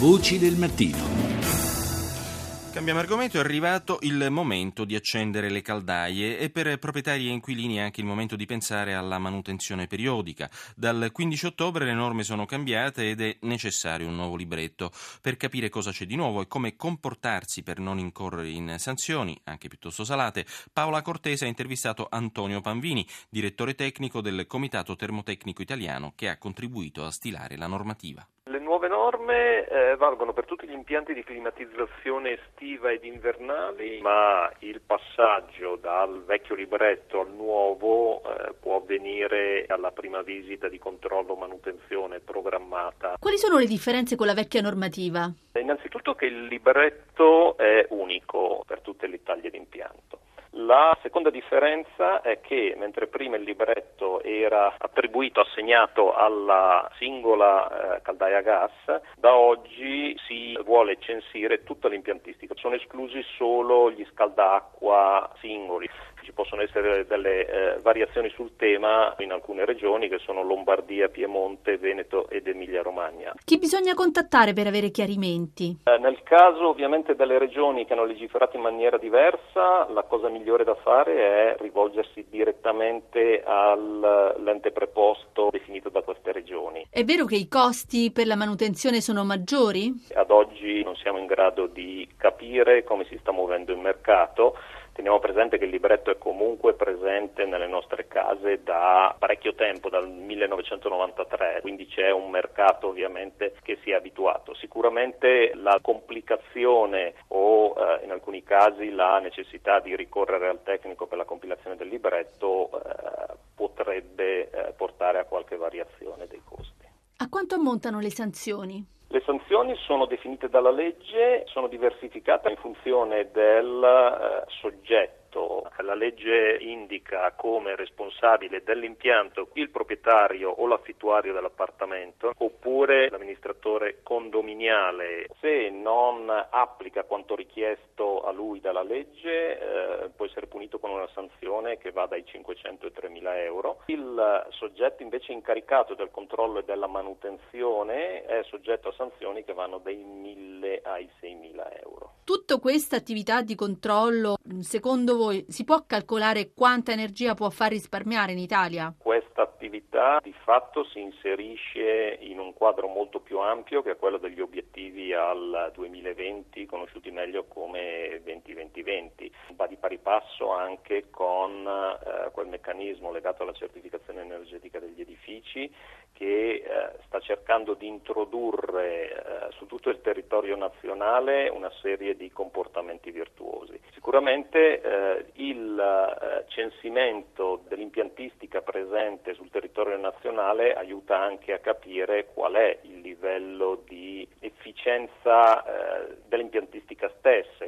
Voci del mattino. Cambiamo argomento, è arrivato il momento di accendere le caldaie e per proprietari e inquilini è anche il momento di pensare alla manutenzione periodica. Dal 15 ottobre le norme sono cambiate ed è necessario un nuovo libretto per capire cosa c'è di nuovo e come comportarsi per non incorrere in sanzioni, anche piuttosto salate. Paola Cortese ha intervistato Antonio Panvini, direttore tecnico del Comitato Termotecnico Italiano che ha contribuito a stilare la normativa. Le nuove norme valgono per tutti gli impianti di climatizzazione estiva ed invernali, ma il passaggio dal vecchio libretto al nuovo eh, può avvenire alla prima visita di controllo manutenzione programmata. Quali sono le differenze con la vecchia normativa? Innanzitutto che il libretto è unico per tutte le taglie d'impianto. Seconda differenza è che mentre prima il libretto era attribuito, assegnato alla singola eh, caldaia a gas, da oggi si vuole censire tutta l'impiantistica, sono esclusi solo gli scaldacqua singoli ci possono essere delle eh, variazioni sul tema in alcune regioni che sono Lombardia, Piemonte, Veneto ed Emilia Romagna. Chi bisogna contattare per avere chiarimenti? Eh, nel caso ovviamente delle regioni che hanno legiferato in maniera diversa, la cosa migliore da fare è rivolgersi direttamente all'ente preposto definito da queste regioni. È vero che i costi per la manutenzione sono maggiori? Ad oggi non siamo in grado di capire come si sta muovendo il mercato. Teniamo presente che il libretto è comunque presente nelle nostre case da parecchio tempo, dal 1993, quindi c'è un mercato ovviamente che si è abituato. Sicuramente la complicazione o eh, in alcuni casi la necessità di ricorrere al tecnico per la compilazione del libretto eh, potrebbe eh, portare a qualche variazione dei costi. A quanto ammontano le sanzioni? Le sanzioni sono definite dalla legge, sono diversificate in funzione del eh, soggetto la legge indica come responsabile dell'impianto il proprietario o l'affittuario dell'appartamento oppure l'amministratore condominiale. Se non applica quanto richiesto a lui dalla legge eh, può essere punito con una sanzione che va dai 500 ai 3.000 euro. Il soggetto invece incaricato del controllo e della manutenzione è soggetto a sanzioni che vanno dai 1.000 ai 6.000 euro. Tutta questa attività di controllo, secondo voi, si può calcolare quanta energia può far risparmiare in Italia? Questa attività di fatto si inserisce in un quadro molto più ampio che è quello degli obiettivi al 2020, conosciuti meglio come 2020-2020. Va di pari passo anche con eh, quel meccanismo legato alla certificazione energetica degli edifici che eh, sta cercando di introdurre eh, su tutto il territorio nazionale una serie di comportamenti virtuosi. Sicuramente eh, censimento dell'impiantistica presente sul territorio nazionale aiuta anche a capire qual è il livello di efficienza eh, dell'impiantistica stessa